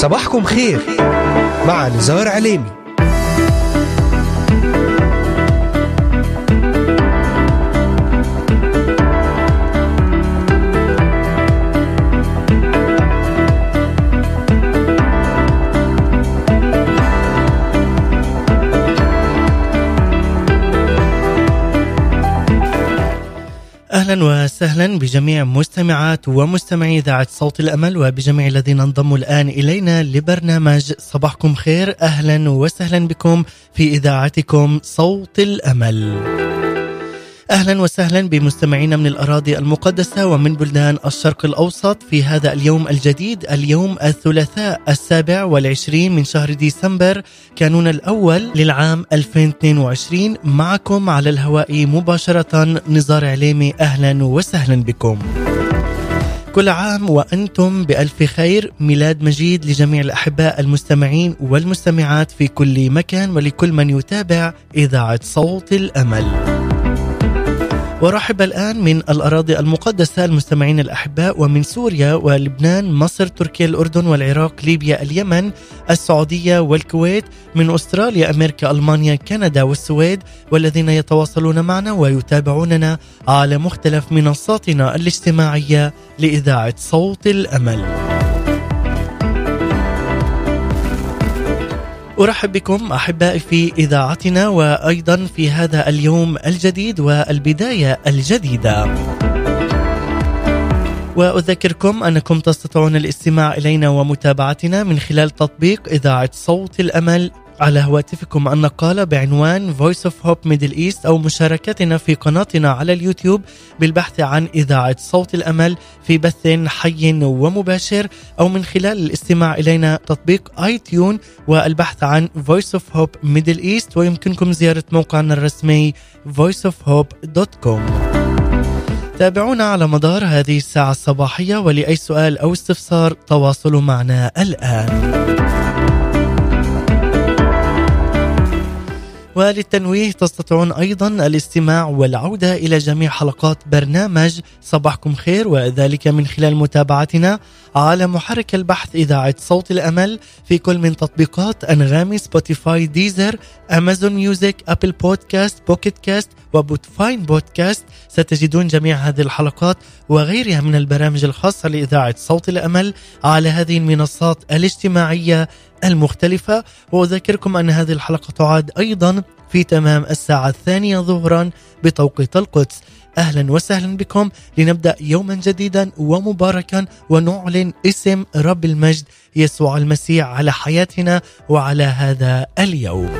صباحكم خير مع نزار عليمي. أهلا وسهلا بجميع مستمعات ومستمعي إذاعة صوت الأمل وبجميع الذين انضموا الآن إلينا لبرنامج صباحكم خير أهلا وسهلا بكم في إذاعتكم صوت الأمل. أهلا وسهلا بمستمعينا من الأراضي المقدسة ومن بلدان الشرق الأوسط في هذا اليوم الجديد اليوم الثلاثاء السابع والعشرين من شهر ديسمبر كانون الأول للعام 2022 معكم على الهواء مباشرة نزار عليمي أهلا وسهلا بكم. كل عام وأنتم بألف خير ميلاد مجيد لجميع الأحباء المستمعين والمستمعات في كل مكان ولكل من يتابع إذاعة صوت الأمل. ورحب الآن من الأراضي المقدسة المستمعين الأحباء ومن سوريا ولبنان مصر تركيا الأردن والعراق ليبيا اليمن السعودية والكويت من أستراليا أمريكا ألمانيا كندا والسويد والذين يتواصلون معنا ويتابعوننا على مختلف منصاتنا الاجتماعية لإذاعة صوت الأمل. أرحب بكم أحبائي في إذاعتنا وأيضا في هذا اليوم الجديد والبداية الجديدة. وأذكركم أنكم تستطيعون الاستماع إلينا ومتابعتنا من خلال تطبيق إذاعة صوت الأمل على هواتفكم النقالة بعنوان Voice of Hope Middle East أو مشاركتنا في قناتنا على اليوتيوب بالبحث عن إذاعة صوت الأمل في بث حي ومباشر أو من خلال الاستماع إلينا تطبيق آي تيون والبحث عن Voice of Hope Middle East ويمكنكم زيارة موقعنا الرسمي voiceofhope.com تابعونا على مدار هذه الساعة الصباحية ولأي سؤال أو استفسار تواصلوا معنا الآن. وللتنويه تستطيعون أيضا الاستماع والعودة إلى جميع حلقات برنامج صباحكم خير وذلك من خلال متابعتنا على محرك البحث إذاعة صوت الأمل في كل من تطبيقات أنغامي Spotify Deezer Amazon Music Apple Podcast Pocket Casts و Podvine Podcast ستجدون جميع هذه الحلقات وغيرها من البرامج الخاصة لإذاعة صوت الأمل على هذه المنصات الاجتماعية المختلفة وأذكركم أن هذه الحلقة تعاد أيضا في تمام الساعة الثانية ظهرا بتوقيت القدس. أهلا وسهلا بكم. لنبدأ يوما جديدا ومباركا ونعلن اسم رب المجد يسوع المسيح على حياتنا وعلى هذا اليوم.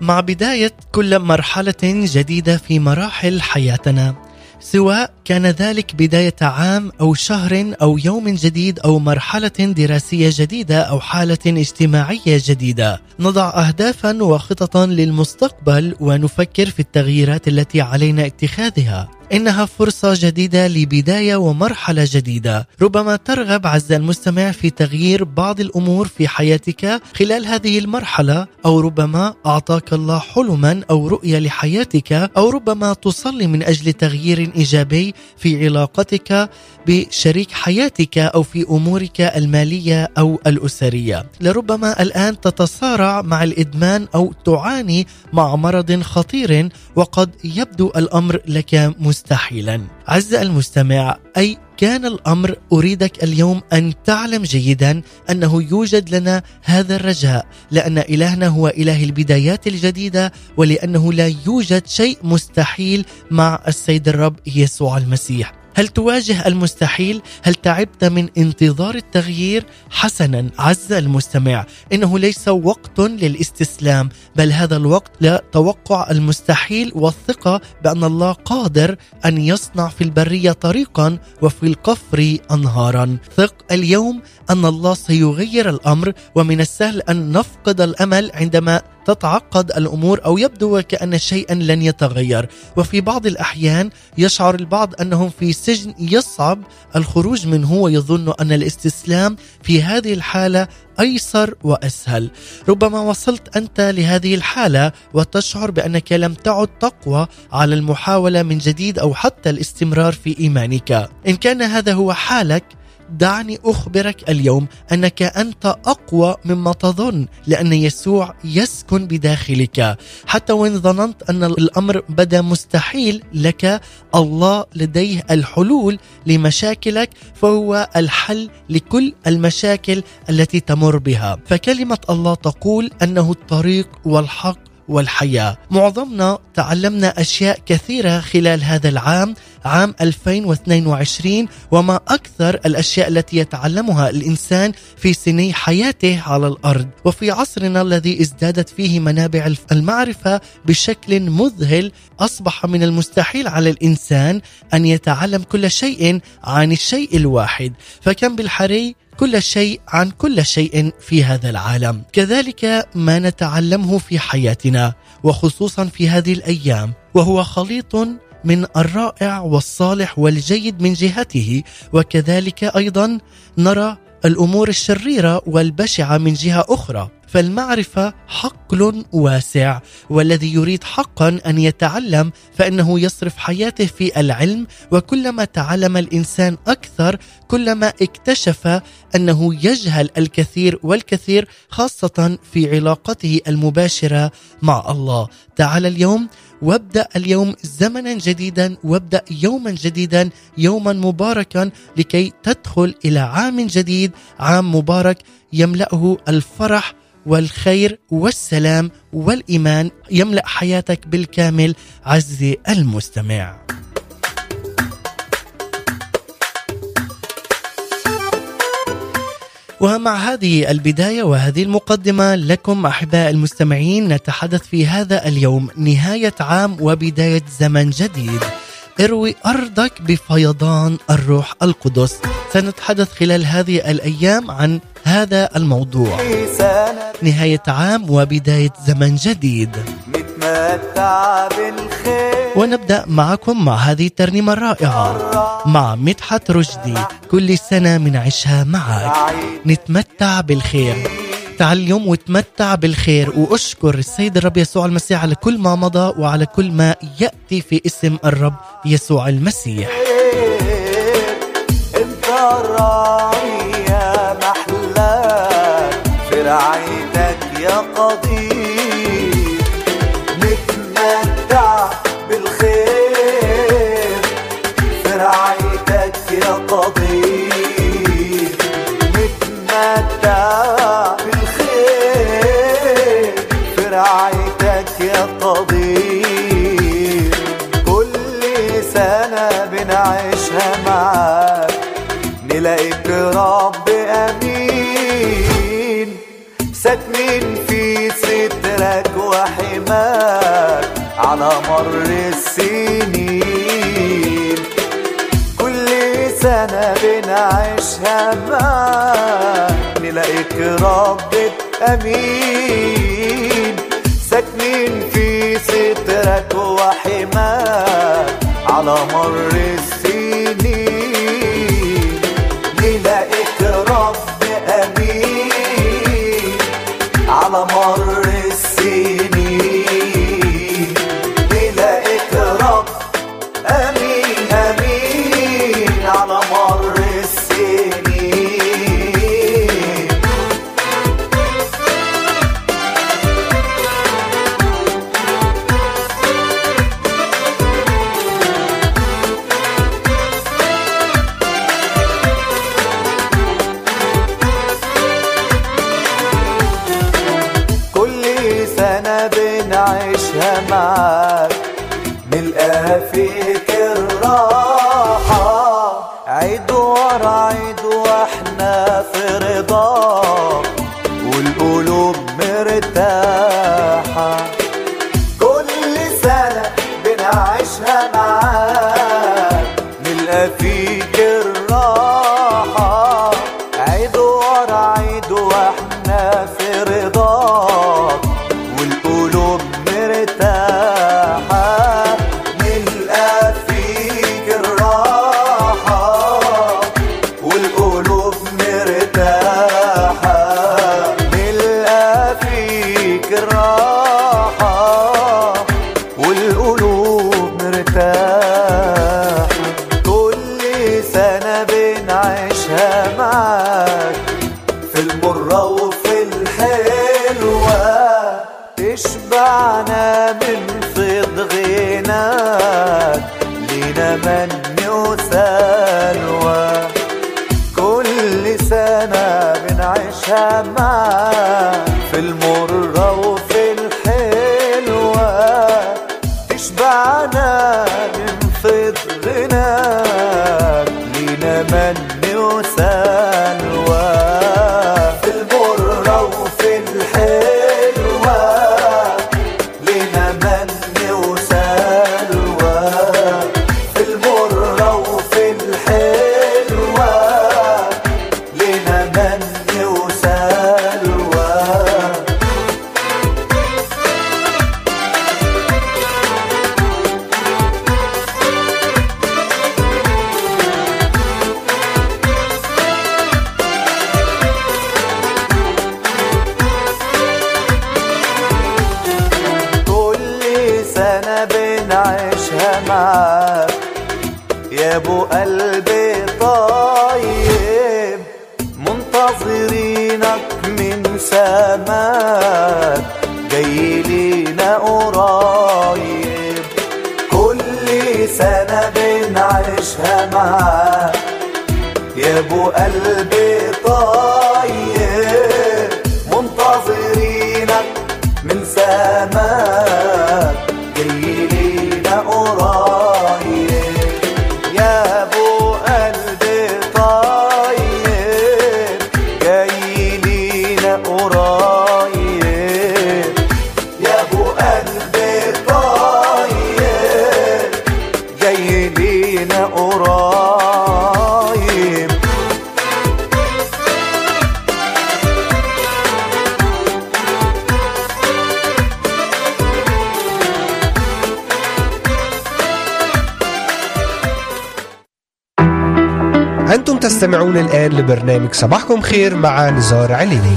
مع بداية كل مرحلة جديدة في مراحل حياتنا سواء كان ذلك بداية عام أو شهر أو يوم جديد أو مرحلة دراسية جديدة أو حالة اجتماعية جديدة. نضع أهدافا وخططا للمستقبل ونفكر في التغييرات التي علينا اتخاذها. إنها فرصة جديدة لبداية ومرحلة جديدة. ربما ترغب عز المستمع في تغيير بعض الأمور في حياتك خلال هذه المرحلة أو ربما أعطاك الله حلما أو رؤية لحياتك أو ربما تصلي من أجل تغيير إيجابي في علاقتك بشريك حياتك أو في أمورك المالية أو الأسرية. لربما الآن تتصارع مع الإدمان أو تعاني مع مرض خطير وقد يبدو الأمر لك مستحيل مستحيلا. عز المستمع أي كان الأمر أريدك اليوم أن تعلم جيدا أنه يوجد لنا هذا الرجاء لأن إلهنا هو إله البدايات الجديدة ولأنه لا يوجد شيء مستحيل مع السيد الرب يسوع المسيح. هل تواجه المستحيل؟ هل تعبت من انتظار التغيير؟ حسنا عز المستمع إنه ليس وقت للاستسلام بل هذا الوقت لتوقع المستحيل والثقة بأن الله قادر أن يصنع في البرية طريقا وفي القفر انهارا. ثق اليوم أن الله سيغير الأمر ومن السهل أن نفقد الأمل عندما تتعقد الأمور أو يبدو وكان شيئا لن يتغير. وفي بعض الأحيان يشعر البعض أنهم في سجن يصعب الخروج منه ويظن أن الاستسلام في هذه الحالة أيسر وأسهل. ربما وصلت أنت لهذه الحالة وتشعر بأنك لم تعد تقوى على المحاولة من جديد أو حتى الاستمرار في إيمانك. إن كان هذا هو حالك دعني أخبرك اليوم أنك أنت أقوى مما تظن لأن يسوع يسكن بداخلك. حتى وإن ظننت أن الأمر بدا مستحيل لك الله لديه الحلول لمشاكلك فهو الحل لكل المشاكل التي تمر بها. فكلمة الله تقول أنه الطريق والحق والحياة. معظمنا تعلمنا أشياء كثيرة خلال هذا العام عام 2022 وما أكثر الأشياء التي يتعلمها الإنسان في سني حياته على الأرض. وفي عصرنا الذي ازدادت فيه منابع المعرفة بشكل مذهل أصبح من المستحيل على الإنسان أن يتعلم كل شيء عن الشيء الواحد. فكم بالحري؟ كل شيء عن كل شيء في هذا العالم. كذلك ما نتعلمه في حياتنا وخصوصا في هذه الأيام وهو خليط من الرائع والصالح والجيد من جهته. وكذلك أيضا نرى الأمور الشريرة والبشعة من جهة أخرى. فالمعرفة حقل واسع والذي يريد حقا أن يتعلم فإنه يصرف حياته في العلم. وكلما تعلم الإنسان أكثر كلما اكتشف أنه يجهل الكثير والكثير خاصة في علاقته المباشرة مع الله. تعال اليوم وابدأ اليوم زمنا جديدا وابدأ يوما جديدا يوما مباركا لكي تدخل إلى عام جديد عام مبارك يملأه الفرح والخير والسلام والإيمان. يملأ حياتك بالكامل عزي المستمع. ومع هذه البداية وهذه المقدمة لكم أحباء المستمعين نتحدث في هذا اليوم نهاية عام وبداية زمن جديد. اروي أرضك بفيضان الروح القدس. سنتحدث خلال هذه الأيام عن هذا الموضوع. نهاية عام وبداية زمن جديد. ونبدأ معكم مع هذه الترنيمة الرائعة. مع مدحت رشدي. كل سنة منعيشها معك. نتمتع بالخير. تعال اليوم وتمتع بالخير. وأشكر السيد الرب يسوع المسيح على كل ما مضى وعلى كل ما يأتي في اسم الرب يسوع المسيح. انت الراعي رعايتك يا قدير على مر السنين. كل سنة بنعيشها معاك نلاقيك رب أمين. ساكنين في سترك وحماك على مر السنين. نلاقيك رب أمين. على مر والقلوب مرتاحة. سماك جاي لينا قريب. كل سنة بنعيشها معاك. يا أبو قلبي تستمعون الآن لبرنامج صباحكم خير مع نزار عليني.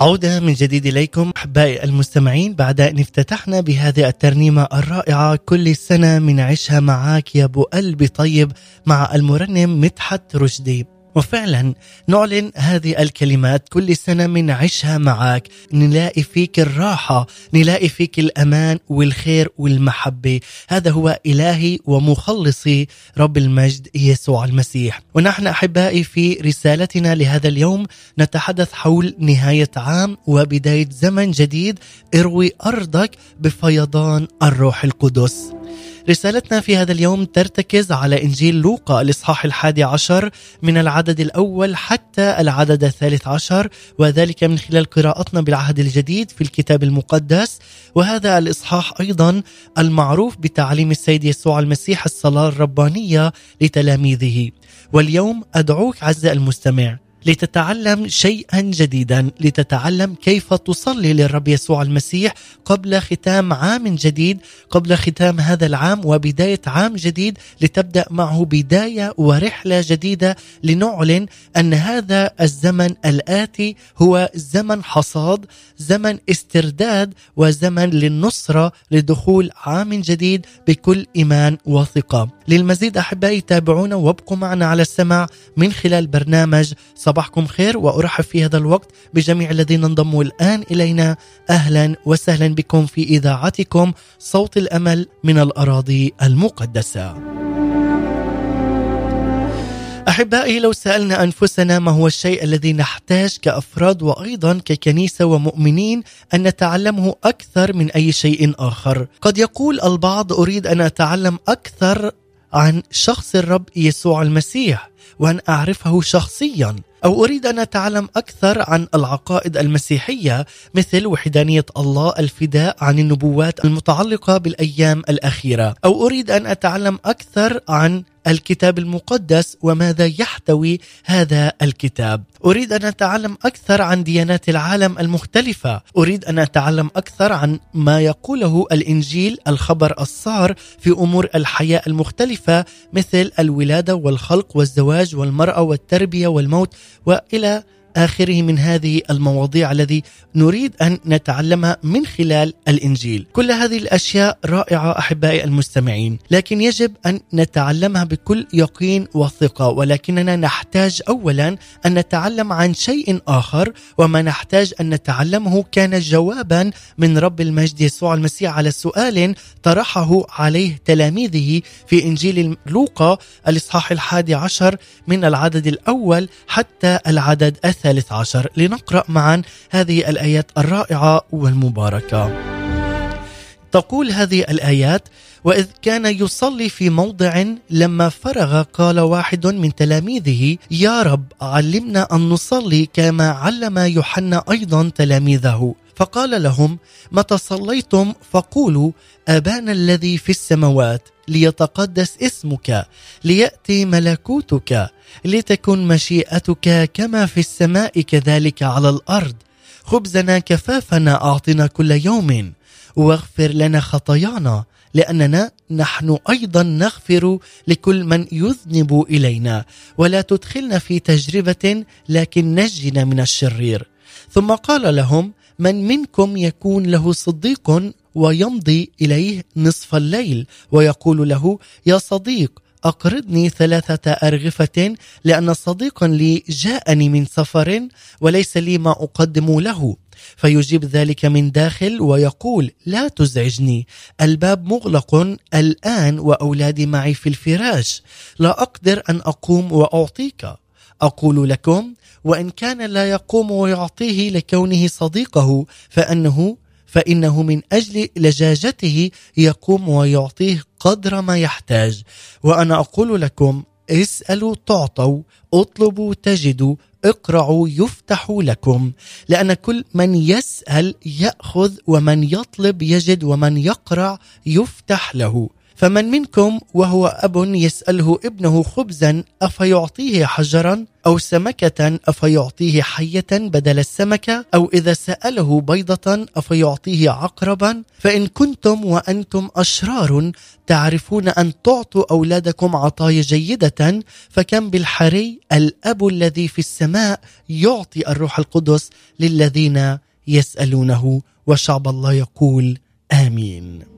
عودة من جديد إليكم أحبائي المستمعين بعد أن افتتحنا بهذه الترنيمة الرائعة كل سنة من عشها معاك يا أبو قلبي طيب مع المرنم مدحت رشدي. وفعلا نعلن هذه الكلمات كل سنة من عشها معك نلاقي فيك الراحة نلاقي فيك الأمان والخير والمحبة. هذا هو إلهي ومخلصي رب المجد يسوع المسيح. ونحن أحبائي في رسالتنا لهذا اليوم نتحدث حول نهاية عام وبداية زمن جديد. اروي أرضك بفيضان الروح القدس. رسالتنا في هذا اليوم ترتكز على إنجيل لوقا الإصحاح الحادي عشر من العدد الأول حتى العدد الثالث عشر وذلك من خلال قراءتنا بالعهد الجديد في الكتاب المقدس. وهذا الإصحاح أيضا المعروف بتعليم السيد يسوع المسيح الصلاة الربانية لتلاميذه. واليوم أدعوك عز المستمع لتتعلم شيئا جديدا لتتعلم كيف تصلي للرب يسوع المسيح قبل ختام عام جديد قبل ختام هذا العام وبداية عام جديد لتبدأ معه بداية ورحلة جديدة لنعلن أن هذا الزمن الآتي هو زمن حصاد زمن استرداد وزمن للنصرة لدخول عام جديد بكل إيمان وثقة. للمزيد أحبائي تابعونا وابقوا معنا على السمع من خلال برنامج صباحكم خير وأرحب في هذا الوقت بجميع الذين انضموا الآن إلينا. أهلا وسهلا بكم في إذاعتكم صوت الأمل من الأراضي المقدسة. أحبائي لو سألنا أنفسنا ما هو الشيء الذي نحتاج كأفراد وأيضا ككنيسة ومؤمنين أن نتعلمه أكثر من أي شيء آخر، قد يقول البعض أريد أن أتعلم أكثر عن شخص الرب يسوع المسيح. وأن أعرفه شخصيا أو أريد أن أتعلم أكثر عن العقائد المسيحية مثل وحدانية الله الفداء عن النبوات المتعلقة بالأيام الأخيرة. أو أريد أن أتعلم أكثر عن الكتاب المقدس وماذا يحتوي هذا الكتاب. أريد أن أتعلم أكثر عن ديانات العالم المختلفة. أريد أن أتعلم أكثر عن ما يقوله الإنجيل الخبر الصار في أمور الحياة المختلفة مثل الولادة والخلق والزواج. والمرأة والتربية والموت وإلى آخره من هذه المواضيع الذي نريد أن نتعلمها من خلال الإنجيل. كل هذه الأشياء رائعة أحبائي المستمعين، لكن يجب أن نتعلمها بكل يقين وثقة ولكننا نحتاج اولا أن نتعلم عن شيء آخر وما نحتاج أن نتعلمه كان جوابا من رب المجد يسوع المسيح على سؤال طرحه عليه تلاميذه في إنجيل لوقا الإصحاح الحادي عشر من العدد الأول حتى العدد الثالث عشر لنقرأ معا هذه الآيات الرائعة والمباركة. تقول هذه الآيات وإذ كان يصلي في موضع لما فرغ قال واحد من تلاميذه يا رب علمنا أن نصلي كما علم يوحنا أيضا تلاميذه. فقال لهم متى صليتم؟ فقولوا أبانا الذي في السماوات ليتقدس اسمك ليأتي ملكوتك لتكن مشيئتك كما في السماء كذلك على الأرض. خبزنا كفافنا أعطنا كل يوم. واغفر لنا خطايانا. لأننا نحن أيضا نغفر لكل من يذنب إلينا. ولا تدخلنا في تجربة لكن نجنا من الشرير. ثم قال لهم من منكم يكون له صديق ويمضي إليه نصف الليل؟ ويقول له يا صديق أقرضني ثلاثة أرغفة لأن صديقا لي جاءني من سفر وليس لي ما أقدم له. فيجيب ذلك من داخل ويقول لا تزعجني الباب مغلق الآن وأولادي معي في الفراش لا أقدر أن أقوم وأعطيك. أقول لكم وإن كان لا يقوم ويعطيه لكونه صديقه فأنه فإنه من أجل لجاجته يقوم ويعطيه قدر ما يحتاج. وأنا أقول لكم اسألوا تعطوا اطلبوا تجدوا اقرعوا يفتح لكم لأن كل من يسأل يأخذ ومن يطلب يجد ومن يقرع يفتح له. فمن منكم وهو أب يسأله ابنه خبزا أفيعطيه حجرا أو سمكة أفيعطيه حية بدل السمكه أو إذا سأله بيضة أفيعطيه عقربا فإن كنتم وأنتم أشرار تعرفون أن تعطوا أولادكم عطايا جيدة فكم بالحري الأب الذي في السماء يعطي الروح القدس للذين يسألونه وشعب الله يقول آمين.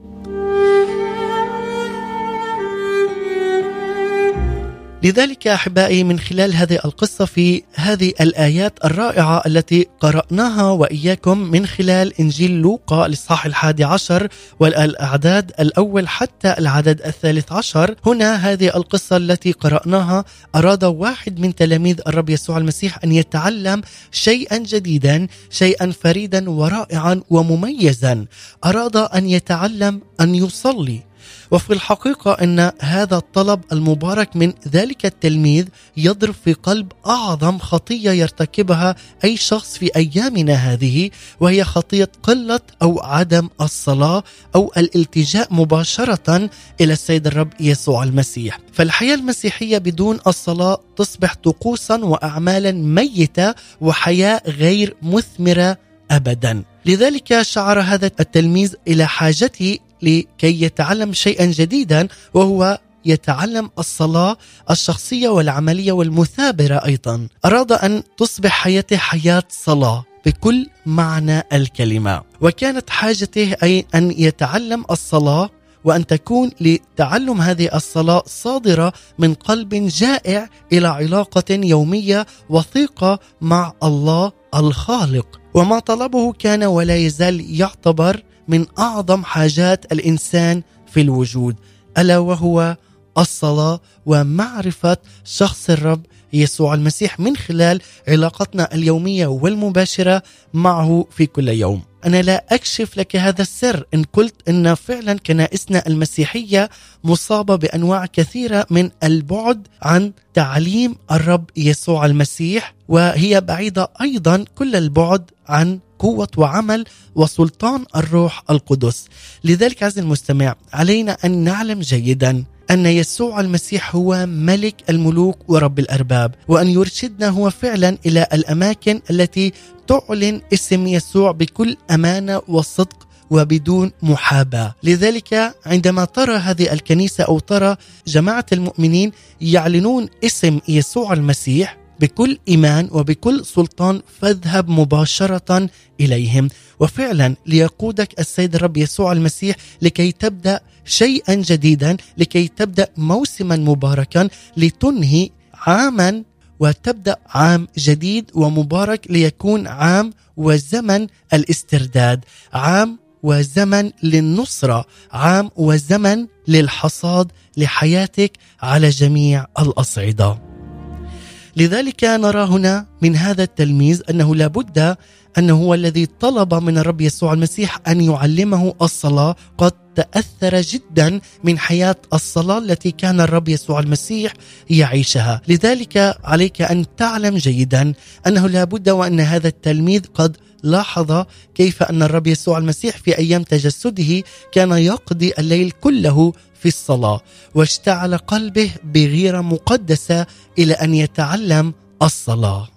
لذلك أحبائي من خلال هذه القصة في هذه الآيات الرائعة التي قرأناها وإياكم من خلال إنجيل لوقا الاصحاح الحادي عشر والأعداد الأول حتى العدد الثالث عشر. هنا هذه القصة التي قرأناها أراد واحد من تلاميذ الرب يسوع المسيح أن يتعلم شيئا جديدا شيئا فريدا ورائعا ومميزا. أراد أن يتعلم أن يصلي. وفي الحقيقة أن هذا الطلب المبارك من ذلك التلميذ يضرب في قلب أعظم خطية يرتكبها أي شخص في أيامنا هذه وهي خطية قلة أو عدم الصلاة أو الالتجاء مباشرة إلى السيد الرب يسوع المسيح. فالحياة المسيحية بدون الصلاة تصبح طقوسا وأعمالا ميتة وحياة غير مثمرة ابدا. لذلك شعر هذا التلميذ إلى حاجته لكي يتعلم شيئا جديدا وهو يتعلم الصلاة الشخصية والعملية والمثابرة أيضا. أراد أن تصبح حياته حياة صلاة بكل معنى الكلمة. وكانت حاجته أي أن يتعلم الصلاة وأن تكون لتعلم هذه الصلاة صادرة من قلب جائع إلى علاقة يومية وثيقة مع الله الخالق. وما طلبه كان ولا يزال يعتبر من أعظم حاجات الإنسان في الوجود ألا وهو الصلاة ومعرفة شخص الرب يسوع المسيح من خلال علاقتنا اليومية والمباشرة معه في كل يوم. أنا لا أكشف لك هذا السر إن قلت إن فعلا كنائسنا المسيحية مصابة بأنواع كثيرة من البعد عن تعليم الرب يسوع المسيح وهي بعيدة أيضا كل البعد عن قوة وعمل وسلطان الروح القدس. لذلك عز المستمع علينا أن نعلم جيدا أن يسوع المسيح هو ملك الملوك ورب الأرباب وأن يرشدنا هو فعلا إلى الأماكن التي تعلن اسم يسوع بكل أمانة وصدق وبدون محاباة، لذلك عندما ترى هذه الكنيسة أو ترى جماعة المؤمنين يعلنون اسم يسوع المسيح بكل إيمان وبكل سلطان فاذهب مباشرة إليهم. وفعلا ليقودك السيد الرب يسوع المسيح لكي تبدأ شيئا جديدا لكي تبدأ موسما مباركا لتنهي عاما وتبدأ عام جديد ومبارك ليكون عام وزمن الاسترداد عام وزمن للنصرة عام وزمن للحصاد لحياتك على جميع الأصعدة. لذلك نرى هنا من هذا التلميذ أنه لابد أنه هو الذي طلب من الرب يسوع المسيح أن يعلمه الصلاة. قد تأثر جدا من حياة الصلاة التي كان الرب يسوع المسيح يعيشها. لذلك عليك أن تعلم جيدا أنه لابد وأن هذا التلميذ قد لاحظ كيف أن الرب يسوع المسيح في أيام تجسده كان يقضي الليل كله في الصلاة واشتعل قلبه بغيرة مقدسة إلى أن يتعلم الصلاة.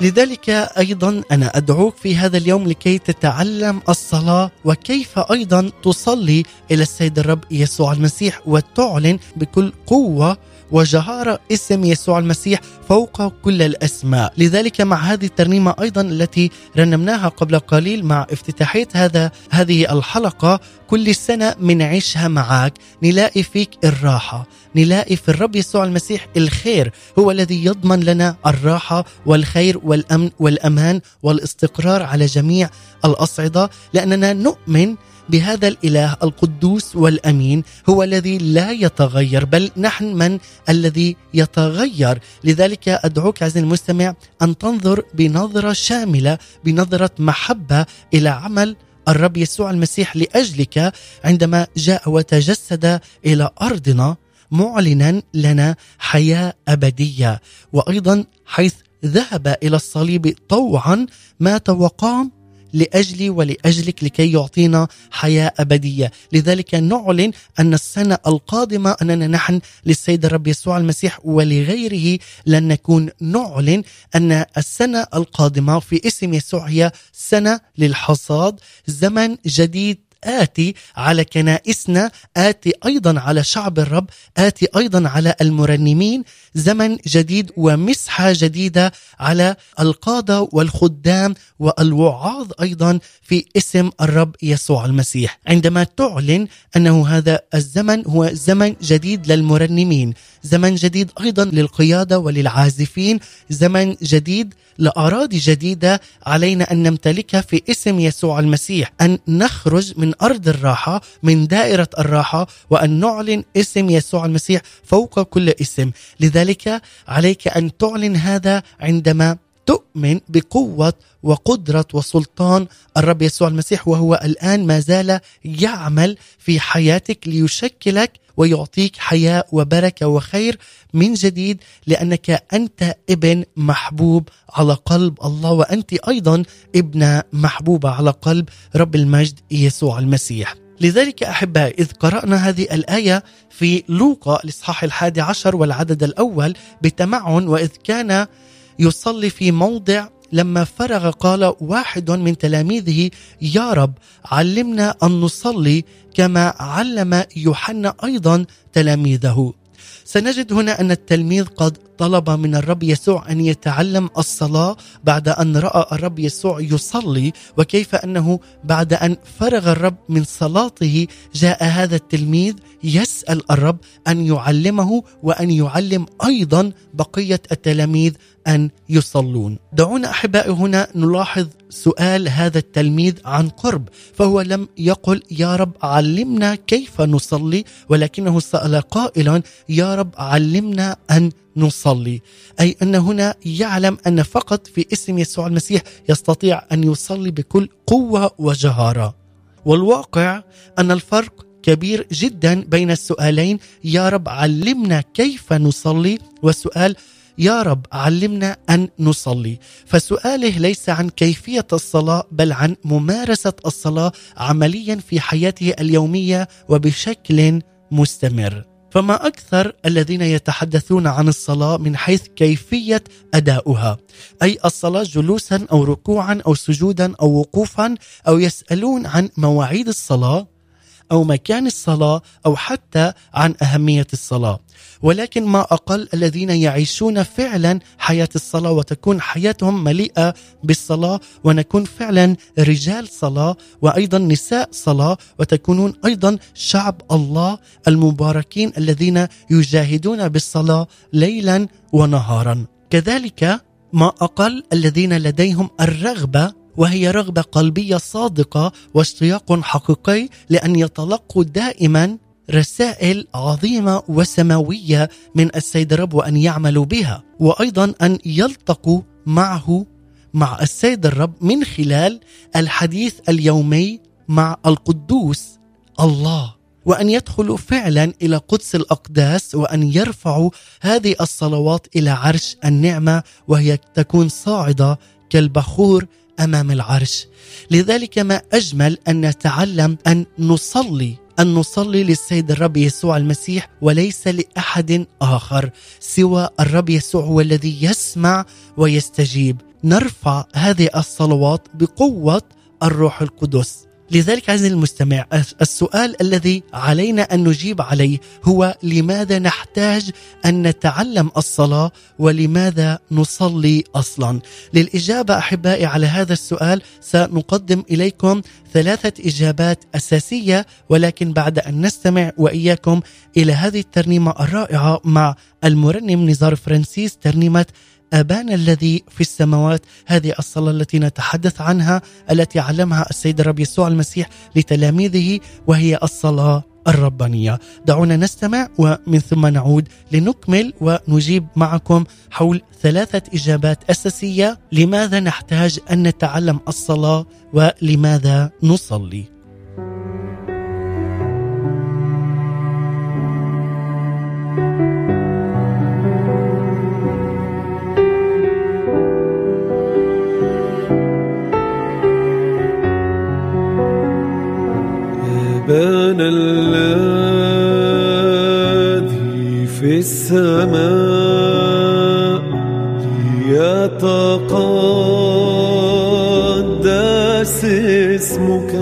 لذلك أيضا أنا أدعوك في هذا اليوم لكي تتعلم الصلاة وكيف أيضا تصلي إلى السيد الرب يسوع المسيح وتعلن بكل قوة وجهارة اسم يسوع المسيح فوق كل الأسماء. لذلك مع هذه الترنيمة أيضا التي رنمناها قبل قليل مع افتتاحية هذا هذه الحلقة كل سنة منعيشها معك نلاقي فيك الراحة نلاقي في الرب يسوع المسيح الخير هو الذي يضمن لنا الراحة والخير والأمن والأمان والاستقرار على جميع الأصعدة. لأننا نؤمن بهذا الإله القدوس والأمين هو الذي لا يتغير بل نحن من الذي يتغير. لذلك أدعوك عزيزي المستمع أن تنظر بنظرة شاملة بنظرة محبة إلى عمل الرب يسوع المسيح لأجلك عندما جاء وتجسد إلى أرضنا معلنا لنا حياة أبدية. وأيضا حيث ذهب إلى الصليب طوعا مات وقام لأجلي ولأجلك لكي يعطينا حياة أبدية، لذلك نعلن أن السنة القادمة أننا نحن للسيد الرب يسوع المسيح ولغيره لن نكون. نعلن أن السنة القادمة في اسم يسوع هي سنة للحصاد، زمن جديد آتي على كنائسنا آتي أيضا على شعب الرب آتي أيضا على المرنمين. زمن جديد ومسحة جديدة على القادة والخدام والوعاظ أيضا في اسم الرب يسوع المسيح. عندما تعلن أنه هذا الزمن هو زمن جديد للمرنمين زمن جديد أيضا للقيادة وللعازفين زمن جديد لأراضي جديدة علينا أن نمتلكها في اسم يسوع المسيح. أن نخرج من أرض الراحة من دائرة الراحة وأن نعلن اسم يسوع المسيح فوق كل اسم. لذلك عليك أن تعلن هذا عندما تؤمن بقوة وقدرة وسلطان الرب يسوع المسيح وهو الآن ما زال يعمل في حياتك ليشكلك ويعطيك حياة وبركة وخير من جديد لأنك أنت ابن محبوب على قلب الله وأنت أيضا ابنة محبوبة على قلب رب المجد يسوع المسيح. لذلك أحبائي إذ قرأنا هذه الآية في لوقا الإصحاح الحادي عشر والعدد الأول بتمعن وإذ كان يصلي في موضع لما فرغ قال واحد من تلاميذه يا رب علمنا أن نصلي كما علم يوحنا أيضا تلاميذه. سنجد هنا أن التلميذ قد طلب من الرب يسوع أن يتعلم الصلاة بعد أن رأى الرب يسوع يصلي وكيف أنه بعد أن فرغ الرب من صلاته جاء هذا التلميذ يسأل الرب أن يعلمه وأن يعلم أيضا بقية التلاميذ أن يصلون. دعونا أحبائي هنا نلاحظ سؤال هذا التلميذ عن قرب فهو لم يقل يا رب علمنا كيف نصلي ولكنه سأل قائلا يا رب علمنا أن نصلي. أي أن هنا يعلم أن فقط في اسم يسوع المسيح يستطيع أن يصلي بكل قوة وجهارة. والواقع أن الفرق كبير جدا بين السؤالين يا رب علمنا كيف نصلي والسؤال يا رب علمنا أن نصلي. فسؤاله ليس عن كيفية الصلاة بل عن ممارسة الصلاة عمليا في حياته اليومية وبشكل مستمر. فما أكثر الذين يتحدثون عن الصلاة من حيث كيفية أداؤها. أي الصلاة جلوسا أو ركوعا أو سجودا أو وقوفا أو يسألون عن مواعيد الصلاة أو مكان الصلاة أو حتى عن أهمية الصلاة. ولكن ما أقل الذين يعيشون فعلا حياة الصلاة وتكون حياتهم مليئة بالصلاة ونكون فعلا رجال صلاة وأيضا نساء صلاة وتكونون أيضا شعب الله المباركين الذين يجاهدون بالصلاة ليلا ونهارا. كذلك ما أقل الذين لديهم الرغبة وهي رغبة قلبية صادقة واشتياق حقيقي لأن يتلقوا دائما رسائل عظيمة وسماوية من السيد الرب وان يعملوا بها وأيضا أن يلتقوا معه مع السيد الرب من خلال الحديث اليومي مع القدوس الله. وأن يدخلوا فعلا إلى قدس الأقداس وأن يرفعوا هذه الصلوات إلى عرش النعمة وهي تكون صاعدة كالبخور أمام العرش. لذلك ما أجمل أن نتعلم أن نصلي أن نصلي للسيد الرب يسوع المسيح وليس لأحد آخر سوى الرب يسوع هو الذي يسمع ويستجيب. نرفع هذه الصلوات بقوة الروح القدس. لذلك عزيزي المستمع السؤال الذي علينا أن نجيب عليه هو لماذا نحتاج أن نتعلم الصلاة ولماذا نصلي أصلا؟ للإجابة أحبائي على هذا السؤال سنقدم إليكم ثلاثة إجابات أساسية ولكن بعد أن نستمع وإياكم إلى هذه الترنيمة الرائعة مع المرنم نزار فرانسيس ترنيمة أبانا الذي في السماوات هذه الصلاة التي نتحدث عنها التي علمها السيد الرب يسوع المسيح لتلاميذه وهي الصلاة الربانية. دعونا نستمع ومن ثم نعود لنكمل ونجيب معكم حول ثلاثة إجابات أساسية لماذا نحتاج أن نتعلم الصلاة ولماذا نصلي. بان الذي في السماء ليتقدس اسمك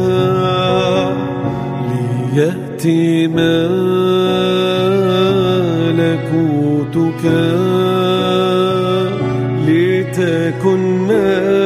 ليأتي ملكوتك لتكن مشيئتك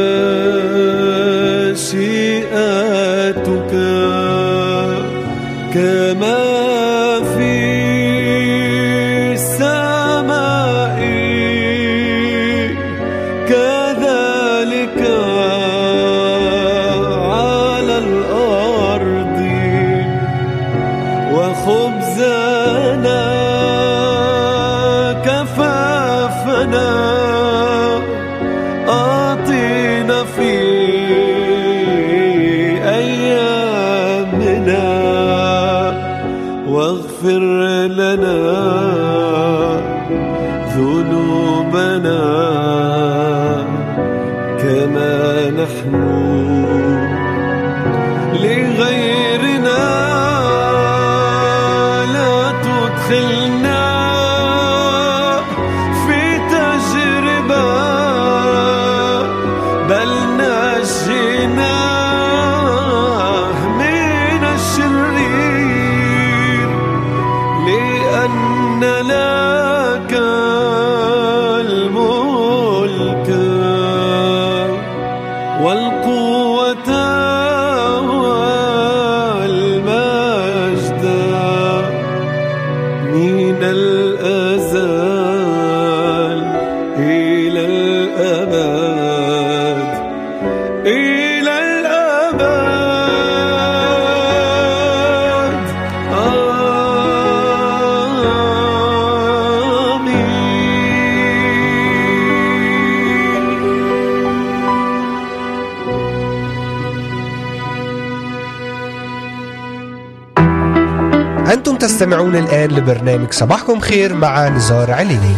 الآن لبرنامج صباحكم خير مع نزار عليني.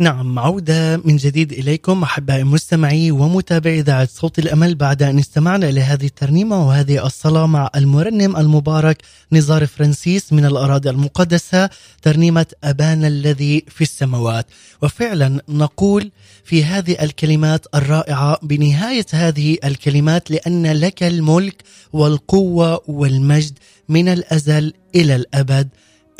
نعم عودة من جديد إليكم أحبائي المستمعي ومتابعي إذاعة صوت الأمل. بعد أن استمعنا إلى هذه الترنيمة وهذه الصلاة مع المرنم المبارك نزار فرانسيس من الأراضي المقدسة ترنيمة أبانا الذي في السماوات. وفعلا نقول في هذه الكلمات الرائعة بنهاية هذه الكلمات لأن لك الملك والقوة والمجد من الأزل إلى الأبد.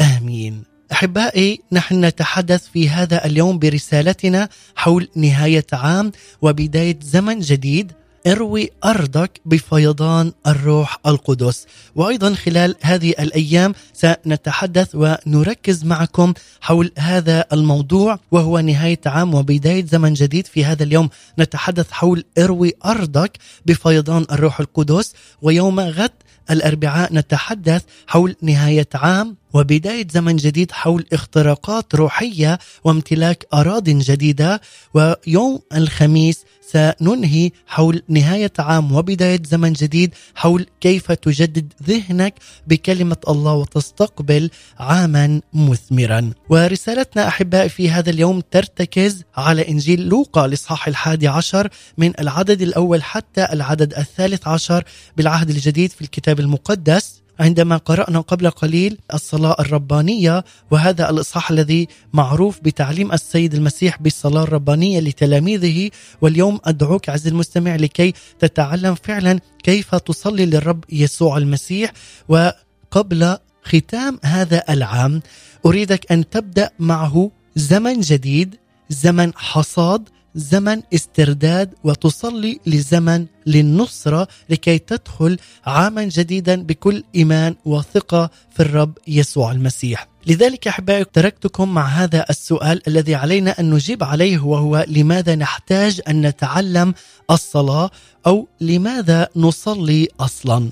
آمين. أحبائي نحن نتحدث في هذا اليوم برسالتنا حول نهاية عام وبداية زمن جديد. اروي أرضك بفيضان الروح القدس. وأيضا خلال هذه الأيام سنتحدث ونركز معكم حول هذا الموضوع وهو نهاية عام وبداية زمن جديد. في هذا اليوم نتحدث حول اروي أرضك بفيضان الروح القدس. ويوم غد الأربعاء نتحدث حول نهاية عام وبداية زمن جديد حول اختراقات روحية وامتلاك اراض جديدة ويوم الخميس سننهي حول نهاية عام وبداية زمن جديد حول كيف تجدد ذهنك بكلمة الله وتستقبل عاما مثمرا. ورسالتنا أحبائي في هذا اليوم ترتكز على إنجيل لوقا الاصحاح الحادي عشر من العدد الأول حتى العدد الثالث عشر بالعهد الجديد في الكتاب المقدس عندما قرأنا قبل قليل الصلاة الربانية وهذا الإصحاح الذي معروف بتعليم السيد المسيح بالصلاة الربانية لتلاميذه واليوم أدعوك عز المستمع لكي تتعلم فعلا كيف تصلي للرب يسوع المسيح. وقبل ختام هذا العام أريدك أن تبدأ معه زمن جديد زمن حصاد زمن استرداد وتصلي لزمن للنصرة لكي تدخل عاما جديدا بكل إيمان وثقة في الرب يسوع المسيح. لذلك أحبائي تركتكم مع هذا السؤال الذي علينا أن نجيب عليه وهو لماذا نحتاج أن نتعلم الصلاة أو لماذا نصلي أصلا؟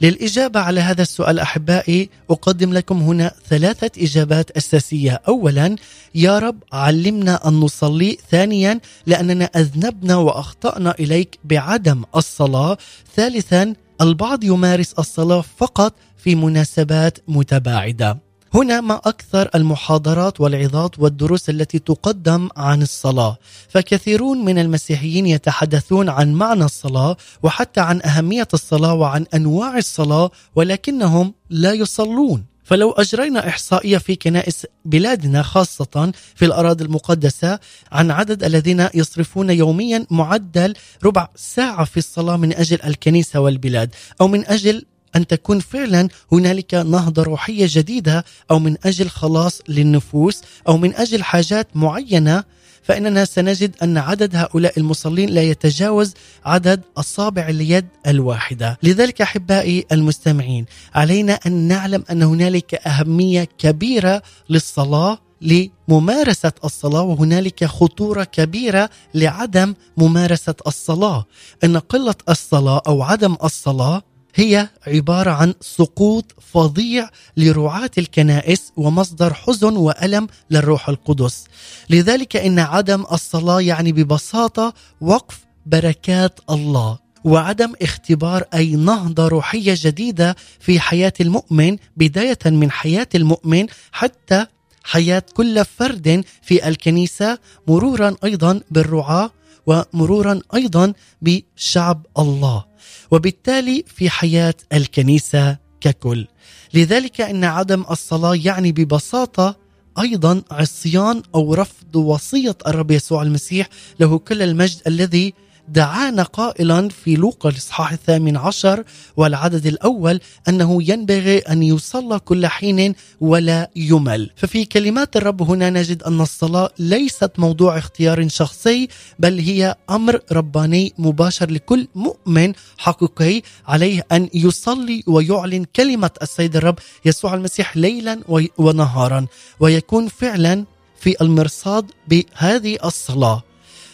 للإجابة على هذا السؤال أحبائي أقدم لكم هنا ثلاثة إجابات أساسية. أولا يا رب علمنا أن نصلي. ثانيا لأننا أذنبنا وأخطأنا إليك بعدم الصلاة. ثالثا البعض يمارس الصلاة فقط في مناسبات متباعدة. هنا ما أكثر المحاضرات والعظات والدروس التي تقدم عن الصلاة. فكثيرون من المسيحيين يتحدثون عن معنى الصلاة وحتى عن أهمية الصلاة وعن أنواع الصلاة ولكنهم لا يصلون. فلو أجرينا إحصائية في كنائس بلادنا خاصة في الأراضي المقدسة عن عدد الذين يصرفون يوميا معدل ربع ساعة في الصلاة من أجل الكنيسة والبلاد أو من أجل أن تكون فعلا هنالك نهضة روحية جديدة أو من أجل خلاص للنفوس أو من أجل حاجات معينة فإننا سنجد أن عدد هؤلاء المصلين لا يتجاوز عدد أصابع اليد الواحدة، لذلك أحبائي المستمعين علينا أن نعلم أن هنالك أهمية كبيرة للصلاة لممارسة الصلاة وهنالك خطورة كبيرة لعدم ممارسة الصلاة، إن قلة الصلاة أو عدم الصلاة هي عبارة عن سقوط فظيع لرعاة الكنائس ومصدر حزن وألم للروح القدس. لذلك إن عدم الصلاة يعني ببساطة وقف بركات الله وعدم اختبار أي نهضة روحية جديدة في حياة المؤمن بداية من حياة المؤمن حتى حياة كل فرد في الكنيسة مرورا أيضا بالرعاة ومرورا أيضا بشعب الله وبالتالي في حياة الكنيسة ككل. لذلك إن عدم الصلاة يعني ببساطة أيضا عصيان أو رفض وصية الرب يسوع المسيح له كل المجد الذي دعانا قائلا في لوقا الاصحاح الثامن عشر والعدد الأول أنه ينبغي أن يصلى كل حين ولا يمل، ففي كلمات الرب هنا نجد أن الصلاة ليست موضوع اختيار شخصي بل هي أمر رباني مباشر لكل مؤمن حقيقي عليه أن يصلي ويعلن كلمة السيد الرب يسوع المسيح ليلا ونهارا ويكون فعلا في المرصاد بهذه الصلاة.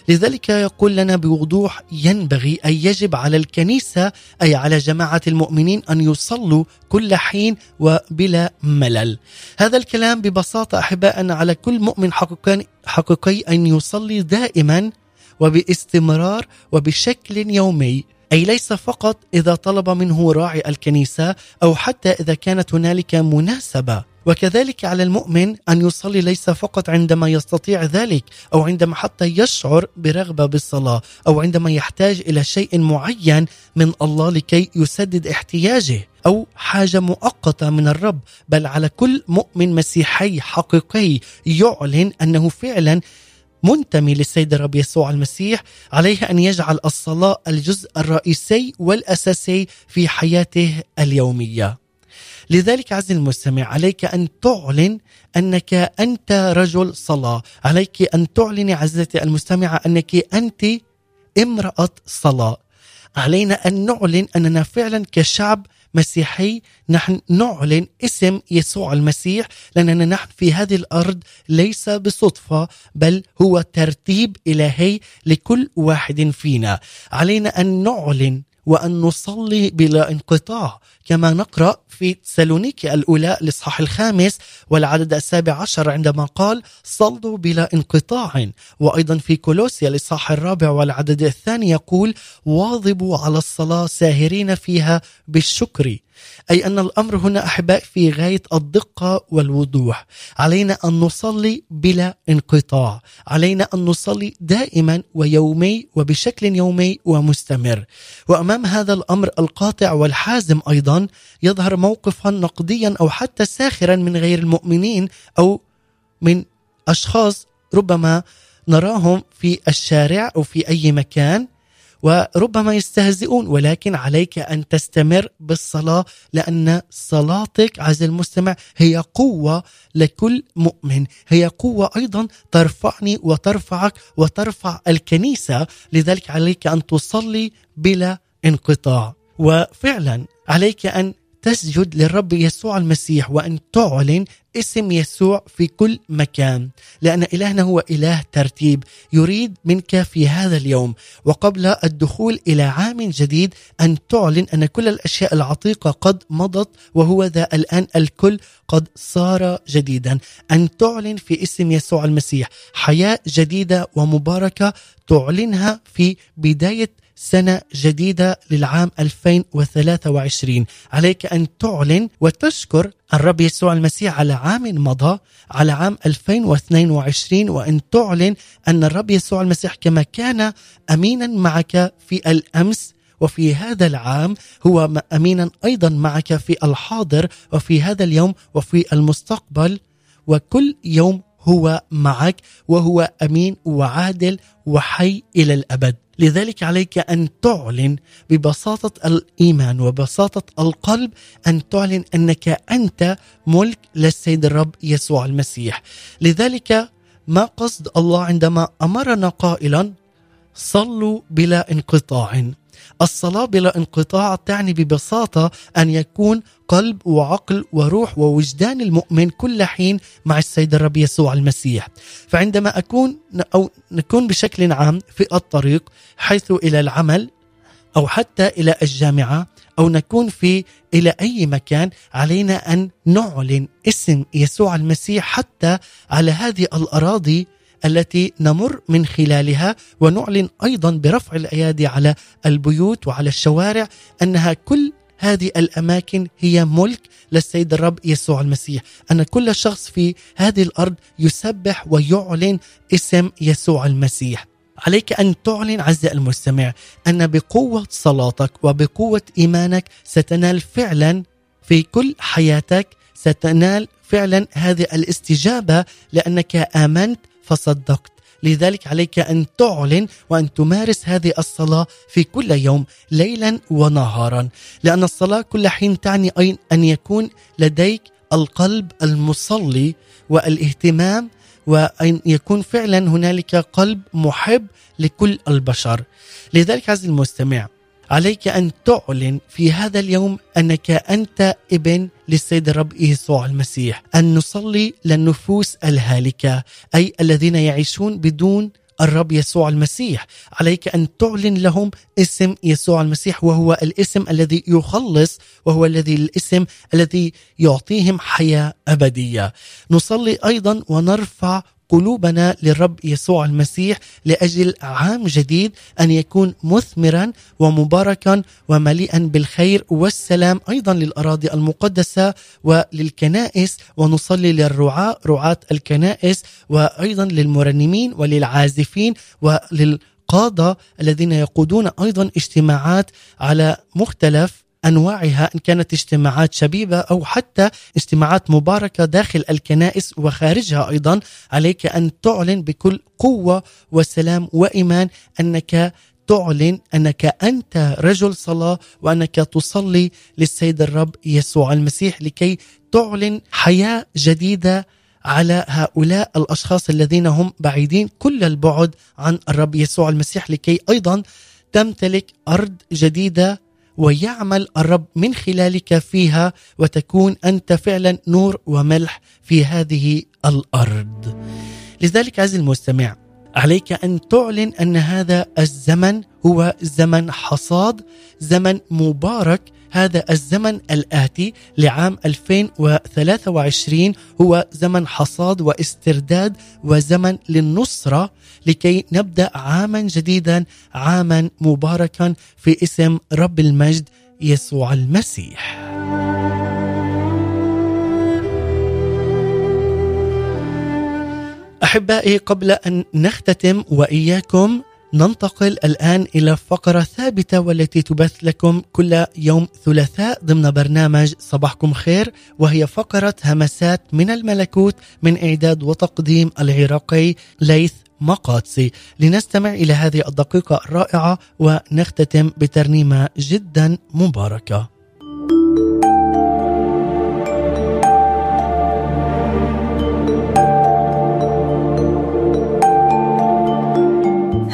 لذلك يقول لنا بوضوح ينبغي أن يجب على الكنيسة أي على جماعة المؤمنين أن يصلوا كل حين وبلا ملل. هذا الكلام ببساطة أحباء على كل مؤمن حقيقي أن يصلي دائما وباستمرار وبشكل يومي. أي ليس فقط إذا طلب منه راعي الكنيسة أو حتى إذا كانت هنالك مناسبة. وكذلك على المؤمن أن يصلي ليس فقط عندما يستطيع ذلك أو عندما حتى يشعر برغبة بالصلاة أو عندما يحتاج إلى شيء معين من الله لكي يسدد احتياجه أو حاجة مؤقتة من الرب بل على كل مؤمن مسيحي حقيقي يعلن أنه فعلا منتمي للسيد الرب يسوع المسيح عليه أن يجعل الصلاة الجزء الرئيسي والأساسي في حياته اليومية. لذلك عز المستمع عليك أن تعلن أنك أنت رجل صلاة. عليك أن تعلن عزتي المستمعة أنك أنت امرأة صلاة. علينا أن نعلن أننا فعلا كشعب مسيحي نحن نعلن اسم يسوع المسيح لأننا نحن في هذه الأرض ليس بصدفة بل هو ترتيب إلهي لكل واحد فينا. علينا أن نعلن وأن نصلي بلا انقطاع كما نقرأ في سالونيكي الأولى الاصحاح الخامس والعدد السابع عشر عندما قال صلوا بلا انقطاع. وأيضا في كولوسيا الاصحاح الرابع والعدد الثاني يقول واظبوا على الصلاة ساهرين فيها بالشكر. أي أن الأمر هنا أحباء في غاية الدقة والوضوح. علينا أن نصلي بلا انقطاع. علينا أن نصلي دائما ويومي وبشكل يومي ومستمر. وأمام هذا الأمر القاطع والحازم أيضا يظهر موقفا نقديا أو حتى ساخرا من غير المؤمنين أو من أشخاص ربما نراهم في الشارع أو في أي مكان وربما يستهزئون. ولكن عليك أن تستمر بالصلاة لأن صلاتك عز المستمع هي قوة لكل مؤمن. هي قوة أيضا ترفعني وترفعك وترفع الكنيسة. لذلك عليك أن تصلي بلا انقطاع. وفعلا عليك أن تسجد للرب يسوع المسيح وإن تعلن اسم يسوع في كل مكان. لأن إلهنا هو إله ترتيب يريد منك في هذا اليوم. وقبل الدخول إلى عام جديد أن تعلن أن كل الأشياء العتيقة قد مضت وهو ذا الآن الكل قد صار جديدا. أن تعلن في اسم يسوع المسيح حياة جديدة ومباركة تعلنها في بداية سنة جديدة للعام 2023 عليك أن تعلن وتشكر الرب يسوع المسيح على عام مضى على عام 2022 وأن تعلن أن الرب يسوع المسيح كما كان أمينا معك في الأمس وفي هذا العام هو أمينا أيضا معك في الحاضر وفي هذا اليوم وفي المستقبل وكل يوم هو معك وهو أمين وعادل وحي إلى الأبد. لذلك عليك أن تعلن ببساطة الإيمان وبساطة القلب أن تعلن أنك أنت ملك للسيد الرب يسوع المسيح. لذلك ما قصد الله عندما أمرنا قائلا صلوا بلا انقطاع. الصلاة بلا انقطاع تعني ببساطة أن يكون قلب وعقل وروح ووجدان المؤمن كل حين مع السيد الرب يسوع المسيح. فعندما أكون أو نكون بشكل عام في الطريق حيث إلى العمل أو حتى إلى الجامعة أو نكون في إلى أي مكان علينا أن نعلن اسم يسوع المسيح حتى على هذه الأراضي التي نمر من خلالها ونعلن أيضا برفع الأيادي على البيوت وعلى الشوارع أنها كل هذه الأماكن هي ملك للسيد الرب يسوع المسيح، أن كل شخص في هذه الأرض يسبح ويعلن اسم يسوع المسيح. عليك أن تعلن عز المستمع أن بقوة صلاتك وبقوة إيمانك ستنال فعلا في كل حياتك ستنال فعلا هذه الاستجابة لأنك آمنت فصدقت. لذلك عليك أن تعلن وأن تمارس هذه الصلاة في كل يوم ليلا ونهارا. لأن الصلاة كل حين تعني أن يكون لديك القلب المصلي والاهتمام وأن يكون فعلا هنالك قلب محب لكل البشر. لذلك عزيزي المستمع عليك أن تعلن في هذا اليوم أنك أنت ابن للسيد الرب يسوع المسيح. أن نصلي للنفوس الهالكة أي الذين يعيشون بدون الرب يسوع المسيح. عليك أن تعلن لهم اسم يسوع المسيح وهو الاسم الذي يخلص وهو الذي الاسم الذي يعطيهم حياة أبدية. نصلي أيضا ونرفع قلوبنا للرب يسوع المسيح لأجل عام جديد أن يكون مثمرا ومباركا ومليئا بالخير والسلام أيضا للأراضي المقدسة وللكنائس ونصلي للرعاة رعاة الكنائس وأيضا للمرنمين وللعازفين وللقادة الذين يقودون أيضا اجتماعات على مختلف أنواعها إن كانت اجتماعات شبيبة أو حتى اجتماعات مباركة داخل الكنائس وخارجها أيضا عليك أن تعلن بكل قوة وسلام وإيمان أنك تعلن أنك أنت رجل صلاة وأنك تصلي للسيد الرب يسوع المسيح لكي تعلن حياة جديدة على هؤلاء الأشخاص الذين هم بعيدين كل البعد عن الرب يسوع المسيح لكي أيضا تمتلك أرض جديدة ويعمل الرب من خلالك فيها وتكون أنت فعلا نور وملح في هذه الأرض. لذلك عزيزي المستمع عليك أن تعلن أن هذا الزمن هو زمن حصاد، زمن مبارك، هذا الزمن الآتي لعام 2023 هو زمن حصاد واسترداد وزمن للنصرة لكي نبدأ عاما جديدا عاما مباركا في اسم رب المجد يسوع المسيح. أحبائي قبل أن نختتم وإياكم ننتقل الآن إلى فقرة ثابتة والتي تبث لكم كل يوم ثلاثاء ضمن برنامج صباحكم خير وهي فقرة همسات من الملكوت من إعداد وتقديم العراقي ليث مقاتسي. لنستمع إلى هذه الدقيقة الرائعة ونختتم بترنيمة جدا مباركة.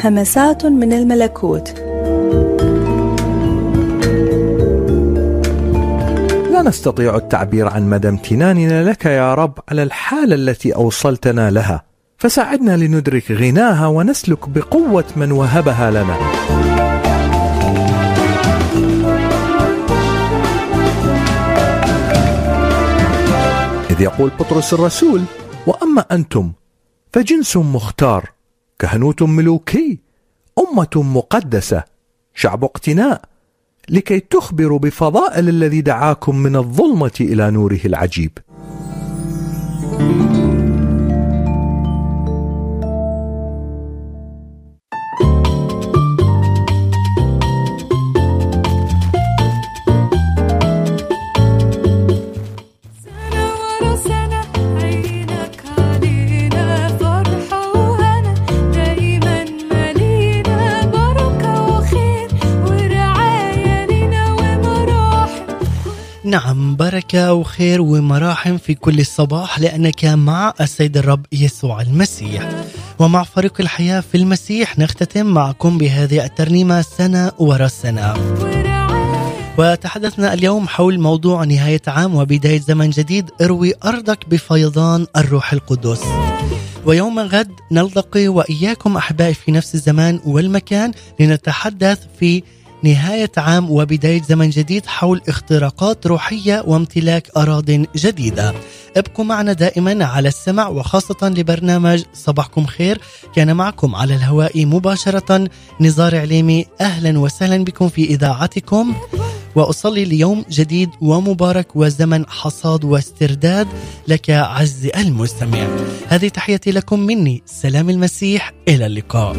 همسات من الملكوت. لا نستطيع التعبير عن مدى امتناننا لك يا رب على الحالة التي أوصلتنا لها. فساعدنا لندرك غناها ونسلك بقوة من وهبها لنا. إذ يقول بطرس الرسول وأما أنتم فجنس مختار كهنوت ملوكي أمة مقدسة شعب اقتناء لكي تخبروا بفضائل الذي دعاكم من الظلمة إلى نوره العجيب. بركة وخير ومراحم في كل صباح لأنك مع السيد الرب يسوع المسيح. ومع فريق الحياة في المسيح نختتم معكم بهذه الترنيمة سنة ورا سنة. ورعاية وتحدثنا اليوم حول موضوع نهاية عام وبداية زمن جديد اروي أرضك بفيضان الروح القدس. ويوم غد نلتقي وإياكم أحبائي في نفس الزمان والمكان لنتحدث في نهاية عام وبداية زمن جديد حول اختراقات روحية وامتلاك أراض جديدة. ابقوا معنا دائما على السمع وخاصة لبرنامج صباحكم خير. كان معكم على الهواء مباشرة نزار عليمي. أهلا وسهلا بكم في إذاعتكم. وأصلي ليوم جديد ومبارك وزمن حصاد واسترداد لك عز المستمع. هذه تحياتي لكم مني سلام المسيح. إلى اللقاء.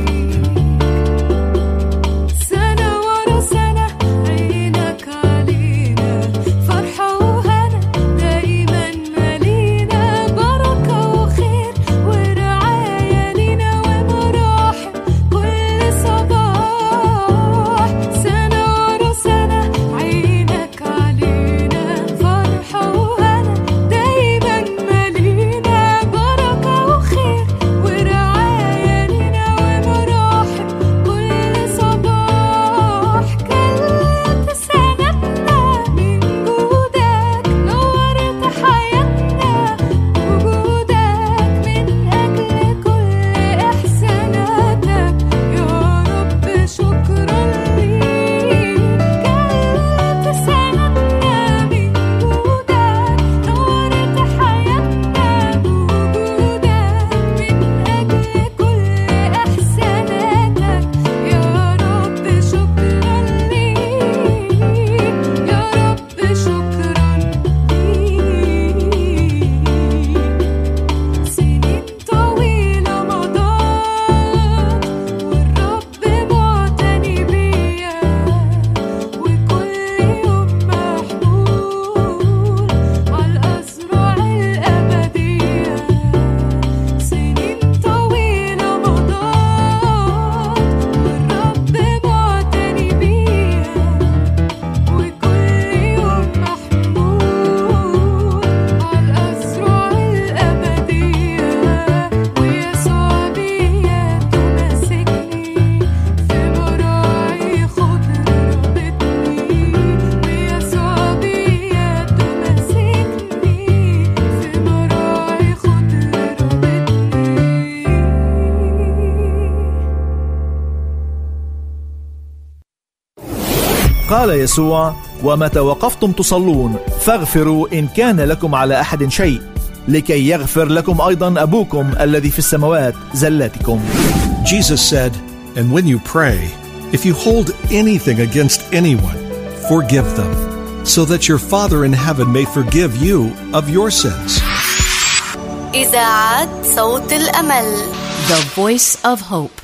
قال يسوع ومتى وقفتم تصلون فاغفروا إن كان لكم على أحد شيء لكي يغفر لكم أيضا أبوكم الذي في السماوات زلاتكم Jesus said, And when you pray, if you hold anything against anyone, forgive them, so that your Father in heaven may forgive you of your sins. إذاعة صوت الأمل The Voice of Hope